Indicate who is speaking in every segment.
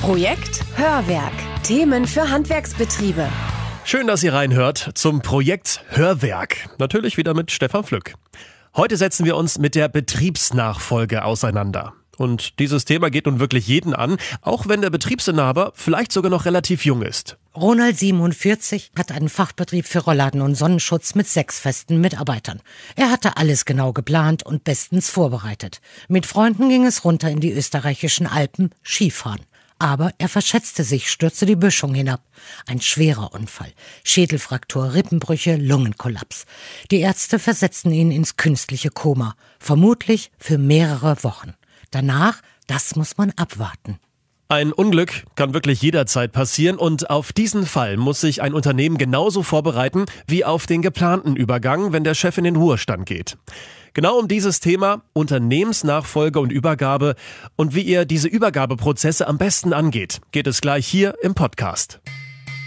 Speaker 1: Projekt Hörwerk. Themen für Handwerksbetriebe.
Speaker 2: Schön, dass ihr reinhört zum Projekt Hörwerk. Natürlich wieder mit Stefan Flück. Heute setzen wir uns mit der Betriebsnachfolge auseinander. Und dieses Thema geht nun wirklich jeden an, auch wenn der Betriebsinhaber vielleicht sogar noch relativ jung ist.
Speaker 3: Ronald 47 hat einen Fachbetrieb für Rollladen und Sonnenschutz mit sechs festen Mitarbeitern. Er hatte alles genau geplant und bestens vorbereitet. Mit Freunden ging es runter in die österreichischen Alpen Skifahren. Aber er verschätzte sich, stürzte die Böschung hinab. Ein schwerer Unfall. Schädelfraktur, Rippenbrüche, Lungenkollaps. Die Ärzte versetzten ihn ins künstliche Koma. Vermutlich für mehrere Wochen. Danach, das muss man abwarten.
Speaker 2: Ein Unglück kann wirklich jederzeit passieren und auf diesen Fall muss sich ein Unternehmen genauso vorbereiten wie auf den geplanten Übergang, wenn der Chef in den Ruhestand geht. Genau um dieses Thema Unternehmensnachfolge und Übergabe und wie ihr diese Übergabeprozesse am besten angeht, geht es gleich hier im Podcast.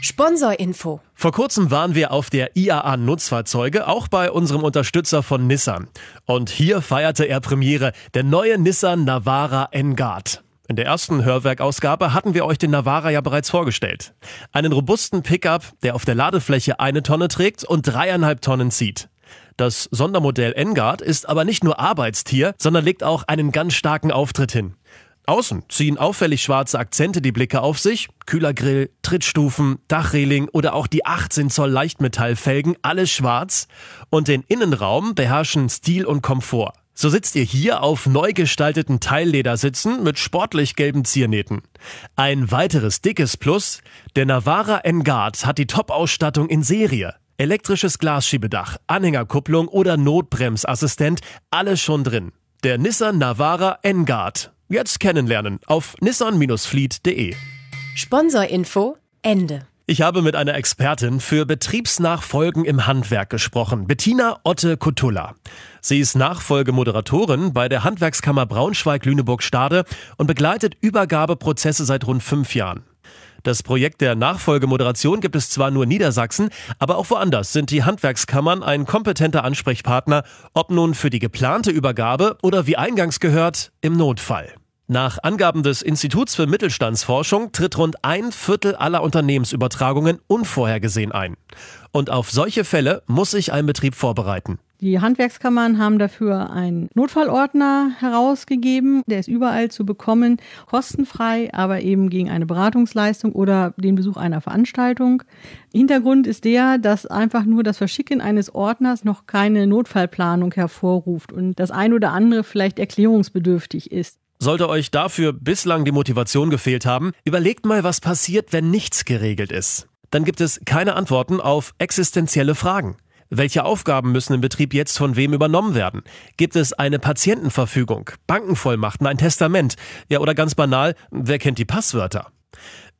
Speaker 1: Sponsorinfo.
Speaker 2: Vor kurzem waren wir auf der IAA Nutzfahrzeuge, auch bei unserem Unterstützer von Nissan. Und hier feierte er Premiere, der neue Nissan Navara N-Guard. In der ersten Hörwerkausgabe hatten wir euch den Navara ja bereits vorgestellt. Einen robusten Pickup, der auf der Ladefläche eine Tonne trägt und dreieinhalb Tonnen zieht. Das Sondermodell N-Guard ist aber nicht nur Arbeitstier, sondern legt auch einen ganz starken Auftritt hin. Außen ziehen auffällig schwarze Akzente die Blicke auf sich. Kühlergrill, Trittstufen, Dachreling oder auch die 18 Zoll Leichtmetallfelgen, alles schwarz. Und den Innenraum beherrschen Stil und Komfort. So sitzt ihr hier auf neu gestalteten Teilledersitzen mit sportlich gelben Ziernähten. Ein weiteres dickes Plus, der Navara N-Guard hat die Top-Ausstattung in Serie. Elektrisches Glasschiebedach, Anhängerkupplung oder Notbremsassistent, alles schon drin. Der Nissan Navara N-Guard. Jetzt kennenlernen auf nissan-fleet.de.
Speaker 1: Sponsorinfo Ende.
Speaker 2: Ich habe mit einer Expertin für Betriebsnachfolgen im Handwerk gesprochen, Bettina Otte Kutulla. Sie ist Nachfolgemoderatorin bei der Handwerkskammer Braunschweig-Lüneburg-Stade und begleitet Übergabeprozesse seit rund fünf Jahren. Das Projekt der Nachfolgemoderation gibt es zwar nur in Niedersachsen, aber auch woanders sind die Handwerkskammern ein kompetenter Ansprechpartner, ob nun für die geplante Übergabe oder wie eingangs gehört, im Notfall. Nach Angaben des Instituts für Mittelstandsforschung tritt rund ein Viertel aller Unternehmensübertragungen unvorhergesehen ein. Und auf solche Fälle muss sich ein Betrieb vorbereiten.
Speaker 4: Die Handwerkskammern haben dafür einen Notfallordner herausgegeben. Der ist überall zu bekommen, kostenfrei, aber eben gegen eine Beratungsleistung oder den Besuch einer Veranstaltung. Hintergrund ist der, dass einfach nur das Verschicken eines Ordners noch keine Notfallplanung hervorruft und das ein oder andere vielleicht erklärungsbedürftig ist.
Speaker 2: Sollte euch dafür bislang die Motivation gefehlt haben, überlegt mal, was passiert, wenn nichts geregelt ist. Dann gibt es keine Antworten auf existenzielle Fragen. Welche Aufgaben müssen im Betrieb jetzt von wem übernommen werden? Gibt es eine Patientenverfügung, Bankenvollmachten, ein Testament? Ja, oder ganz banal, wer kennt die Passwörter?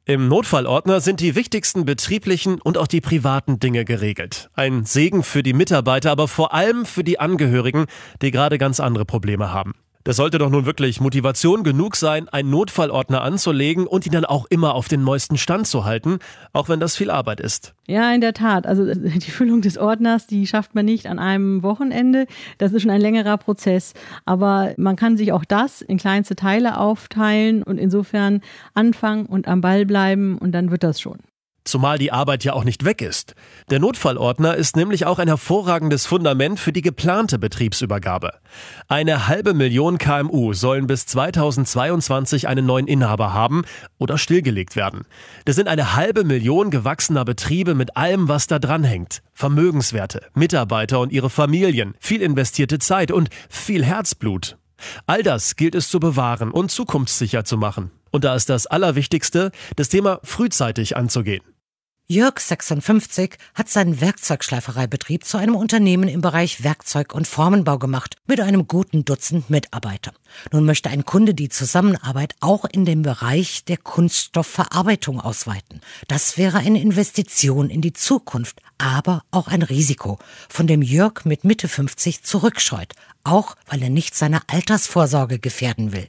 Speaker 2: Im Notfallordner sind die wichtigsten betrieblichen und auch die privaten Dinge geregelt. Ein Segen für die Mitarbeiter, aber vor allem für die Angehörigen, die gerade ganz andere Probleme haben. Das sollte doch nun wirklich Motivation genug sein, einen Notfallordner anzulegen und ihn dann auch immer auf den neuesten Stand zu halten, auch wenn das viel Arbeit ist.
Speaker 4: Ja, in der Tat. Also die Füllung des Ordners, die schafft man nicht an einem Wochenende. Das ist schon ein längerer Prozess. Aber man kann sich auch das in kleinste Teile aufteilen und insofern anfangen und am Ball bleiben und dann wird das schon.
Speaker 2: Zumal die Arbeit ja auch nicht weg ist. Der Notfallordner ist nämlich auch ein hervorragendes Fundament für die geplante Betriebsübergabe. Eine halbe Million KMU sollen bis 2022 einen neuen Inhaber haben oder stillgelegt werden. Das sind eine halbe Million gewachsener Betriebe mit allem, was da dranhängt. Vermögenswerte, Mitarbeiter und ihre Familien, viel investierte Zeit und viel Herzblut. All das gilt es zu bewahren und zukunftssicher zu machen. Und da ist das Allerwichtigste, das Thema frühzeitig anzugehen.
Speaker 3: Jörg 56 hat seinen Werkzeugschleifereibetrieb zu einem Unternehmen im Bereich Werkzeug- und Formenbau gemacht, mit einem guten Dutzend Mitarbeiter. Nun möchte ein Kunde die Zusammenarbeit auch in dem Bereich der Kunststoffverarbeitung ausweiten. Das wäre eine Investition in die Zukunft, aber auch ein Risiko, von dem Jörg mit Mitte 50 zurückscheut, auch weil er nicht seine Altersvorsorge gefährden will.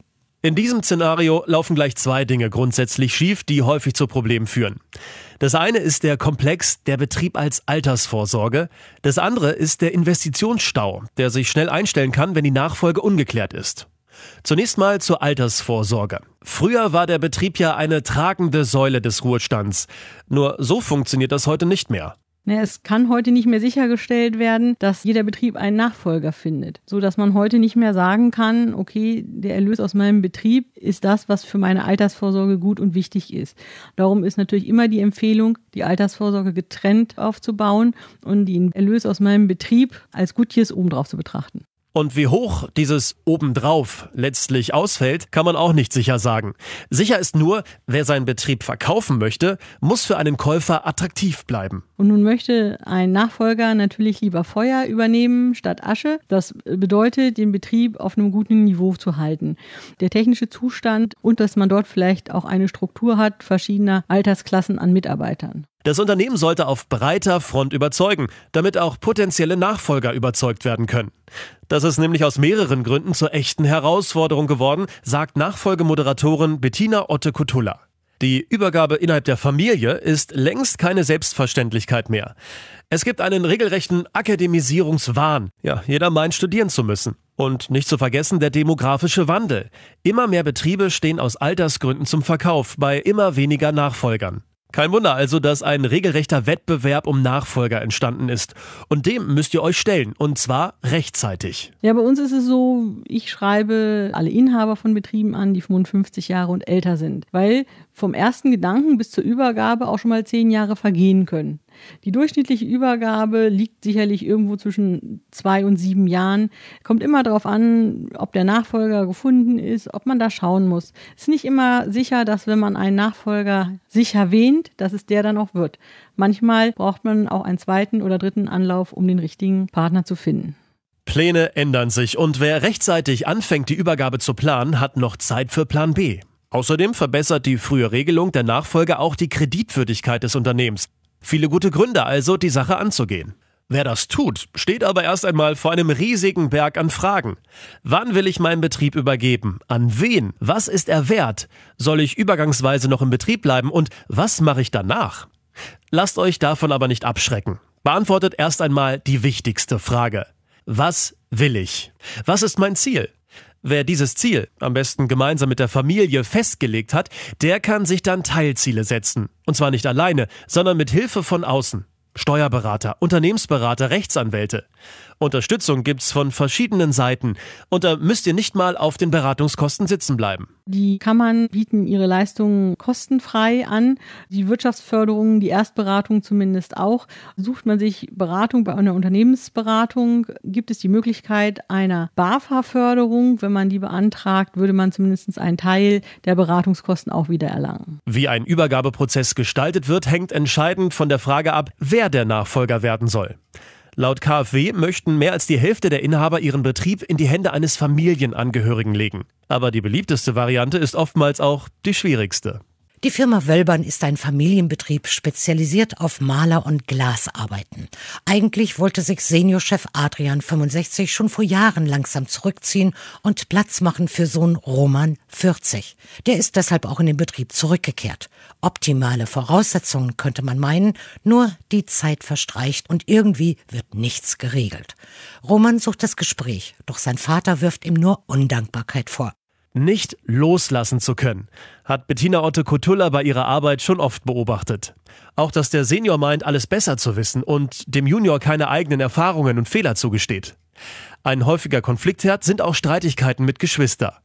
Speaker 2: In diesem Szenario laufen gleich zwei Dinge grundsätzlich schief, die häufig zu Problemen führen. Das eine ist der Komplex der Betrieb als Altersvorsorge. Das andere ist der Investitionsstau, der sich schnell einstellen kann, wenn die Nachfolge ungeklärt ist. Zunächst mal zur Altersvorsorge. Früher war der Betrieb ja eine tragende Säule des Ruhestands. Nur so funktioniert das heute nicht mehr.
Speaker 4: Es kann heute nicht mehr sichergestellt werden, dass jeder Betrieb einen Nachfolger findet, so dass man heute nicht mehr sagen kann, okay, der Erlös aus meinem Betrieb ist das, was für meine Altersvorsorge gut und wichtig ist. Darum ist natürlich immer die Empfehlung, die Altersvorsorge getrennt aufzubauen und den Erlös aus meinem Betrieb als Gutjes obendrauf zu betrachten.
Speaker 2: Und wie hoch dieses obendrauf letztlich ausfällt, kann man auch nicht sicher sagen. Sicher ist nur, wer seinen Betrieb verkaufen möchte, muss für einen Käufer attraktiv bleiben.
Speaker 4: Und nun möchte ein Nachfolger natürlich lieber Feuer übernehmen statt Asche. Das bedeutet, den Betrieb auf einem guten Niveau zu halten. Der technische Zustand und dass man dort vielleicht auch eine Struktur hat verschiedener Altersklassen an Mitarbeitern.
Speaker 2: Das Unternehmen sollte auf breiter Front überzeugen, damit auch potenzielle Nachfolger überzeugt werden können. Das ist nämlich aus mehreren Gründen zur echten Herausforderung geworden, sagt Nachfolgemoderatorin Bettina Otte-Kutulla. Die Übergabe innerhalb der Familie ist längst keine Selbstverständlichkeit mehr. Es gibt einen regelrechten Akademisierungswahn. Ja, jeder meint studieren zu müssen. Und nicht zu vergessen der demografische Wandel. Immer mehr Betriebe stehen aus Altersgründen zum Verkauf bei immer weniger Nachfolgern. Kein Wunder also, dass ein regelrechter Wettbewerb um Nachfolger entstanden ist. Und dem müsst ihr euch stellen. Und zwar rechtzeitig.
Speaker 4: Ja, bei uns ist es so, ich schreibe alle Inhaber von Betrieben an, die 55 Jahre und älter sind. Weil vom ersten Gedanken bis zur Übergabe auch schon mal zehn Jahre vergehen können. Die durchschnittliche Übergabe liegt sicherlich irgendwo zwischen zwei und sieben Jahren. Kommt immer darauf an, ob der Nachfolger gefunden ist, ob man da schauen muss. Es ist nicht immer sicher, dass wenn man einen Nachfolger sich erwähnt, dass es der dann auch wird. Manchmal braucht man auch einen zweiten oder dritten Anlauf, um den richtigen Partner zu finden.
Speaker 2: Pläne ändern sich und wer rechtzeitig anfängt, die Übergabe zu planen, hat noch Zeit für Plan B. Außerdem verbessert die frühe Regelung der Nachfolge auch die Kreditwürdigkeit des Unternehmens. Viele gute Gründe also, die Sache anzugehen. Wer das tut, steht aber erst einmal vor einem riesigen Berg an Fragen. Wann will ich meinen Betrieb übergeben? An wen? Was ist er wert? Soll ich übergangsweise noch im Betrieb bleiben? Und was mache ich danach? Lasst euch davon aber nicht abschrecken. Beantwortet erst einmal die wichtigste Frage. Was will ich? Was ist mein Ziel? Wer dieses Ziel, am besten gemeinsam mit der Familie, festgelegt hat, der kann sich dann Teilziele setzen. Und zwar nicht alleine, sondern mit Hilfe von außen. Steuerberater, Unternehmensberater, Rechtsanwälte. Unterstützung gibt's von verschiedenen Seiten und da müsst ihr nicht mal auf den Beratungskosten sitzen bleiben.
Speaker 4: Die Kammern bieten ihre Leistungen kostenfrei an, die Wirtschaftsförderung, die Erstberatung zumindest auch. Sucht man sich Beratung bei einer Unternehmensberatung, gibt es die Möglichkeit einer BAFA-Förderung. Wenn man die beantragt, würde man zumindest einen Teil der Beratungskosten auch wieder erlangen.
Speaker 2: Wie ein Übergabeprozess gestaltet wird, hängt entscheidend von der Frage ab, wer der Nachfolger werden soll. Laut KfW möchten mehr als die Hälfte der Inhaber ihren Betrieb in die Hände eines Familienangehörigen legen. Aber die beliebteste Variante ist oftmals auch die schwierigste.
Speaker 3: Die Firma Wölbern ist ein Familienbetrieb spezialisiert auf Maler- und Glasarbeiten. Eigentlich wollte sich Seniorchef Adrian 65 schon vor Jahren langsam zurückziehen und Platz machen für Sohn Roman 40. Der ist deshalb auch in den Betrieb zurückgekehrt. Optimale Voraussetzungen könnte man meinen, nur die Zeit verstreicht und irgendwie wird nichts geregelt. Roman sucht das Gespräch, doch sein Vater wirft ihm nur Undankbarkeit vor
Speaker 2: nicht loslassen zu können, hat Bettina Otte Kotulla bei ihrer Arbeit schon oft beobachtet. Auch dass der Senior meint, alles besser zu wissen und dem Junior keine eigenen Erfahrungen und Fehler zugesteht. Ein häufiger Konfliktherd sind auch Streitigkeiten mit Geschwister.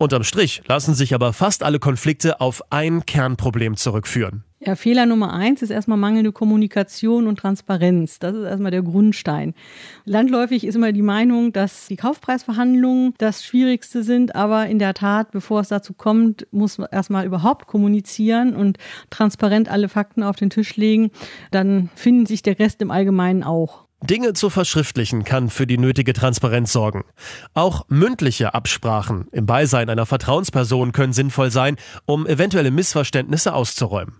Speaker 2: Unterm Strich lassen sich aber fast alle Konflikte auf ein Kernproblem zurückführen.
Speaker 4: Ja, Fehler Nummer eins ist erstmal mangelnde Kommunikation und Transparenz. Das ist erstmal der Grundstein. Landläufig ist immer die Meinung, dass die Kaufpreisverhandlungen das Schwierigste sind, aber in der Tat, bevor es dazu kommt, muss man erstmal überhaupt kommunizieren und transparent alle Fakten auf den Tisch legen. Dann findet sich der Rest im Allgemeinen auch.
Speaker 2: Dinge zu verschriftlichen kann für die nötige Transparenz sorgen. Auch mündliche Absprachen im Beisein einer Vertrauensperson können sinnvoll sein, um eventuelle Missverständnisse auszuräumen.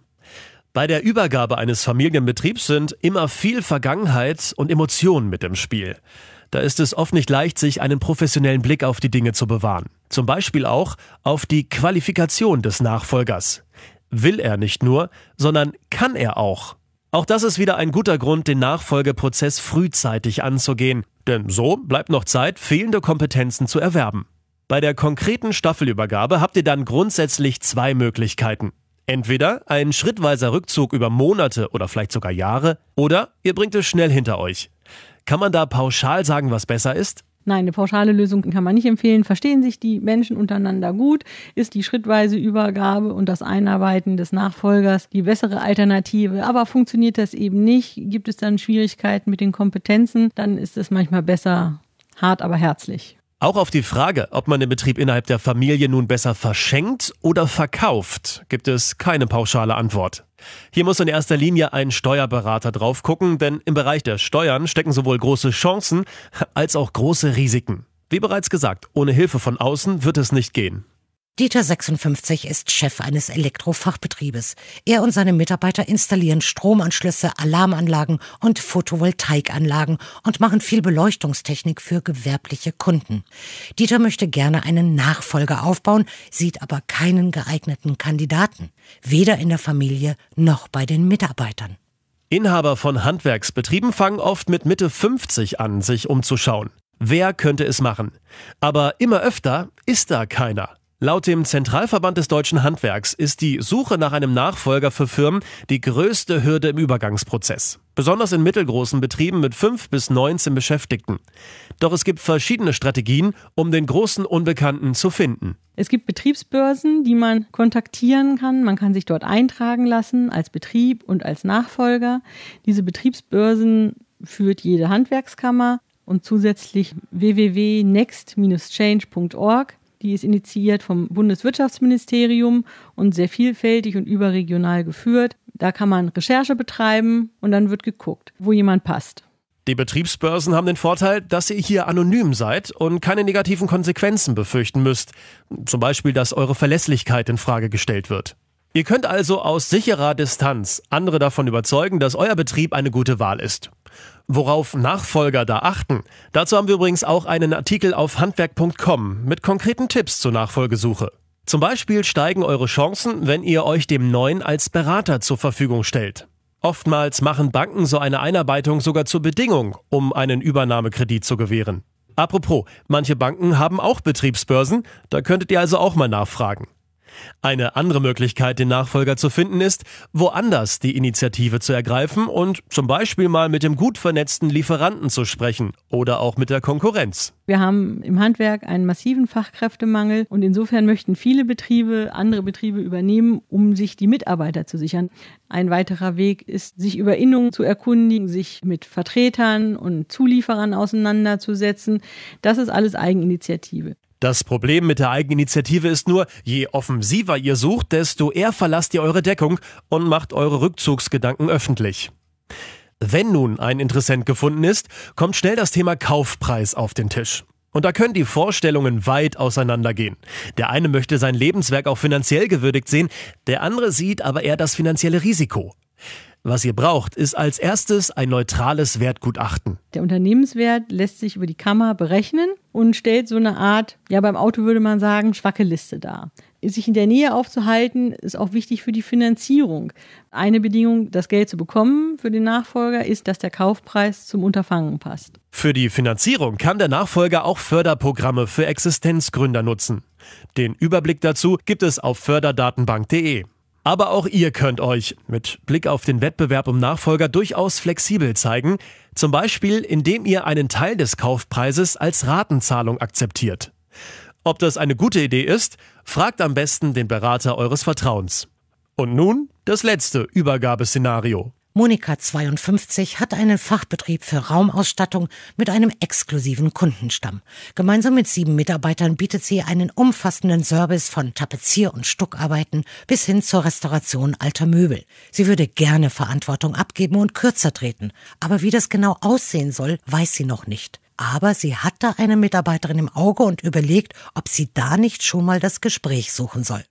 Speaker 2: Bei der Übergabe eines Familienbetriebs sind immer viel Vergangenheit und Emotionen mit im Spiel. Da ist es oft nicht leicht, sich einen professionellen Blick auf die Dinge zu bewahren. Zum Beispiel auch auf die Qualifikation des Nachfolgers. Will er nicht nur, sondern kann er auch. Auch das ist wieder ein guter Grund, den Nachfolgeprozess frühzeitig anzugehen. Denn so bleibt noch Zeit, fehlende Kompetenzen zu erwerben. Bei der konkreten Staffelübergabe habt ihr dann grundsätzlich zwei Möglichkeiten. Entweder ein schrittweiser Rückzug über Monate oder vielleicht sogar Jahre, oder ihr bringt es schnell hinter euch. Kann man da pauschal sagen, was besser ist?
Speaker 4: Nein, eine pauschale Lösung kann man nicht empfehlen. Verstehen sich die Menschen untereinander gut? Ist die schrittweise Übergabe und das Einarbeiten des Nachfolgers die bessere Alternative? Aber funktioniert das eben nicht? Gibt es dann Schwierigkeiten mit den Kompetenzen? Dann ist es manchmal besser hart, aber herzlich.
Speaker 2: Auch auf die Frage, ob man den Betrieb innerhalb der Familie nun besser verschenkt oder verkauft, gibt es keine pauschale Antwort. Hier muss in erster Linie ein Steuerberater drauf gucken, denn im Bereich der Steuern stecken sowohl große Chancen als auch große Risiken. Wie bereits gesagt, ohne Hilfe von außen wird es nicht gehen.
Speaker 3: Dieter 56 ist Chef eines Elektrofachbetriebes. Er und seine Mitarbeiter installieren Stromanschlüsse, Alarmanlagen und Photovoltaikanlagen und machen viel Beleuchtungstechnik für gewerbliche Kunden. Dieter möchte gerne einen Nachfolger aufbauen, sieht aber keinen geeigneten Kandidaten, weder in der Familie noch bei den Mitarbeitern.
Speaker 2: Inhaber von Handwerksbetrieben fangen oft mit Mitte 50 an, sich umzuschauen. Wer könnte es machen? Aber immer öfter ist da keiner. Laut dem Zentralverband des deutschen Handwerks ist die Suche nach einem Nachfolger für Firmen die größte Hürde im Übergangsprozess. Besonders in mittelgroßen Betrieben mit 5 bis 19 Beschäftigten. Doch es gibt verschiedene Strategien, um den großen Unbekannten zu finden.
Speaker 4: Es gibt Betriebsbörsen, die man kontaktieren kann. Man kann sich dort eintragen lassen als Betrieb und als Nachfolger. Diese Betriebsbörsen führt jede Handwerkskammer und zusätzlich www.next-change.org die ist initiiert vom Bundeswirtschaftsministerium und sehr vielfältig und überregional geführt. Da kann man Recherche betreiben und dann wird geguckt, wo jemand passt.
Speaker 2: Die Betriebsbörsen haben den Vorteil, dass ihr hier anonym seid und keine negativen Konsequenzen befürchten müsst. Zum Beispiel, dass eure Verlässlichkeit in Frage gestellt wird. Ihr könnt also aus sicherer Distanz andere davon überzeugen, dass euer Betrieb eine gute Wahl ist. Worauf Nachfolger da achten? Dazu haben wir übrigens auch einen Artikel auf handwerk.com mit konkreten Tipps zur Nachfolgesuche. Zum Beispiel steigen eure Chancen, wenn ihr euch dem Neuen als Berater zur Verfügung stellt. Oftmals machen Banken so eine Einarbeitung sogar zur Bedingung, um einen Übernahmekredit zu gewähren. Apropos, manche Banken haben auch Betriebsbörsen, da könntet ihr also auch mal nachfragen. Eine andere Möglichkeit, den Nachfolger zu finden, ist, woanders die Initiative zu ergreifen und zum Beispiel mal mit dem gut vernetzten Lieferanten zu sprechen oder auch mit der Konkurrenz.
Speaker 4: Wir haben im Handwerk einen massiven Fachkräftemangel und insofern möchten viele Betriebe andere Betriebe übernehmen, um sich die Mitarbeiter zu sichern. Ein weiterer Weg ist, sich über Innungen zu erkundigen, sich mit Vertretern und Zulieferern auseinanderzusetzen. Das ist alles Eigeninitiative.
Speaker 2: Das Problem mit der Eigeninitiative ist nur, je offensiver ihr sucht, desto eher verlasst ihr eure Deckung und macht eure Rückzugsgedanken öffentlich. Wenn nun ein Interessent gefunden ist, kommt schnell das Thema Kaufpreis auf den Tisch. Und da können die Vorstellungen weit auseinandergehen. Der eine möchte sein Lebenswerk auch finanziell gewürdigt sehen, der andere sieht aber eher das finanzielle Risiko. Was ihr braucht, ist als erstes ein neutrales Wertgutachten.
Speaker 4: Der Unternehmenswert lässt sich über die Kammer berechnen und stellt so eine Art, ja beim Auto würde man sagen, schwache Liste dar. Sich in der Nähe aufzuhalten, ist auch wichtig für die Finanzierung. Eine Bedingung, das Geld zu bekommen für den Nachfolger, ist, dass der Kaufpreis zum Unterfangen passt.
Speaker 2: Für die Finanzierung kann der Nachfolger auch Förderprogramme für Existenzgründer nutzen. Den Überblick dazu gibt es auf förderdatenbank.de. Aber auch ihr könnt euch mit Blick auf den Wettbewerb um Nachfolger durchaus flexibel zeigen, zum Beispiel indem ihr einen Teil des Kaufpreises als Ratenzahlung akzeptiert. Ob das eine gute Idee ist, fragt am besten den Berater eures Vertrauens. Und nun das letzte Übergabeszenario.
Speaker 3: Monika 52 hat einen Fachbetrieb für Raumausstattung mit einem exklusiven Kundenstamm. Gemeinsam mit sieben Mitarbeitern bietet sie einen umfassenden Service von Tapezier- und Stuckarbeiten bis hin zur Restauration alter Möbel. Sie würde gerne Verantwortung abgeben und kürzer treten, aber wie das genau aussehen soll, weiß sie noch nicht. Aber sie hat da eine Mitarbeiterin im Auge und überlegt, ob sie da nicht schon mal das Gespräch suchen soll.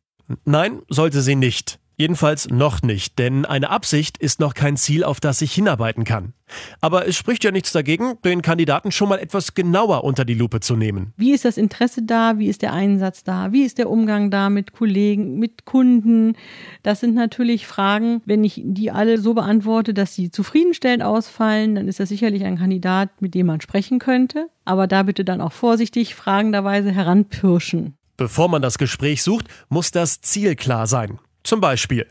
Speaker 2: Nein, sollte sie nicht. Jedenfalls noch nicht, denn eine Absicht ist noch kein Ziel, auf das ich hinarbeiten kann. Aber es spricht ja nichts dagegen, den Kandidaten schon mal etwas genauer unter die Lupe zu nehmen.
Speaker 4: Wie ist das Interesse da? Wie ist der Einsatz da? Wie ist der Umgang da mit Kollegen, mit Kunden? Das sind natürlich Fragen, wenn ich die alle so beantworte, dass sie zufriedenstellend ausfallen, dann ist das sicherlich ein Kandidat, mit dem man sprechen könnte. Aber da bitte dann auch vorsichtig, fragenderweise heranpirschen.
Speaker 2: Bevor man das Gespräch sucht, muss das Ziel klar sein. Zum Beispiel,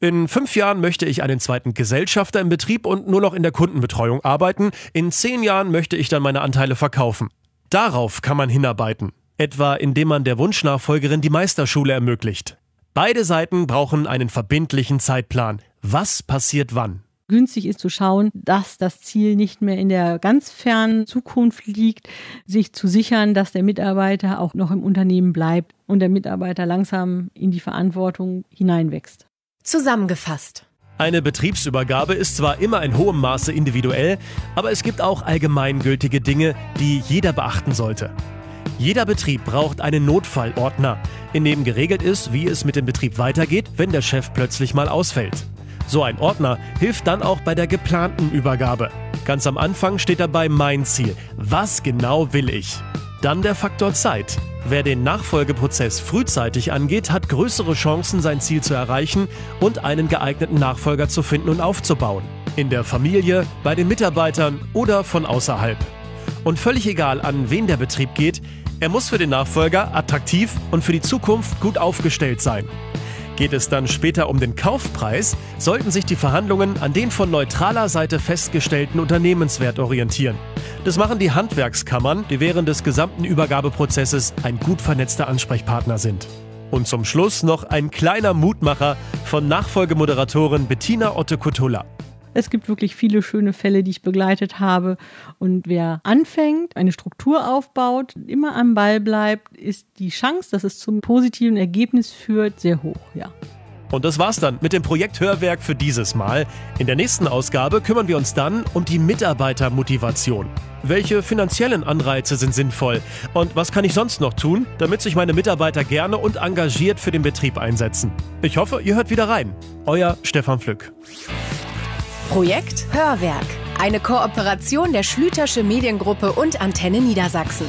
Speaker 2: in fünf Jahren möchte ich einen zweiten Gesellschafter im Betrieb und nur noch in der Kundenbetreuung arbeiten. In zehn Jahren möchte ich dann meine Anteile verkaufen. Darauf kann man hinarbeiten, etwa indem man der Wunschnachfolgerin die Meisterschule ermöglicht. Beide Seiten brauchen einen verbindlichen Zeitplan. Was passiert wann?
Speaker 4: Günstig ist zu schauen, dass das Ziel nicht mehr in der ganz fernen Zukunft liegt, sich zu sichern, dass der Mitarbeiter auch noch im Unternehmen bleibt und der Mitarbeiter langsam in die Verantwortung hineinwächst.
Speaker 1: Zusammengefasst.
Speaker 2: Eine Betriebsübergabe ist zwar immer in hohem Maße individuell, aber es gibt auch allgemeingültige Dinge, die jeder beachten sollte. Jeder Betrieb braucht einen Notfallordner, in dem geregelt ist, wie es mit dem Betrieb weitergeht, wenn der Chef plötzlich mal ausfällt. So ein Ordner hilft dann auch bei der geplanten Übergabe. Ganz am Anfang steht dabei mein Ziel. Was genau will ich? Dann der Faktor Zeit. Wer den Nachfolgeprozess frühzeitig angeht, hat größere Chancen, sein Ziel zu erreichen und einen geeigneten Nachfolger zu finden und aufzubauen. In der Familie, bei den Mitarbeitern oder von außerhalb. Und völlig egal, an wen der Betrieb geht, er muss für den Nachfolger attraktiv und für die Zukunft gut aufgestellt sein. Geht es dann später um den Kaufpreis, sollten sich die Verhandlungen an den von neutraler Seite festgestellten Unternehmenswert orientieren. Das machen die Handwerkskammern, die während des gesamten Übergabeprozesses ein gut vernetzter Ansprechpartner sind. Und zum Schluss noch ein kleiner Mutmacher von Nachfolgemoderatorin Bettina Otte-Kutulla.
Speaker 4: Es gibt wirklich viele schöne Fälle, die ich begleitet habe. Und wer anfängt, eine Struktur aufbaut, immer am Ball bleibt, ist die Chance, dass es zum positiven Ergebnis führt, sehr hoch, ja.
Speaker 2: Und das war's dann mit dem Projekt Hörwerk für dieses Mal. In der nächsten Ausgabe kümmern wir uns dann um die Mitarbeitermotivation. Welche finanziellen Anreize sind sinnvoll? Und was kann ich sonst noch tun, damit sich meine Mitarbeiter gerne und engagiert für den Betrieb einsetzen? Ich hoffe, ihr hört wieder rein. Euer Stefan Pflück.
Speaker 1: Projekt Hörwerk. Eine Kooperation der Schlütersche Mediengruppe und Antenne Niedersachsen.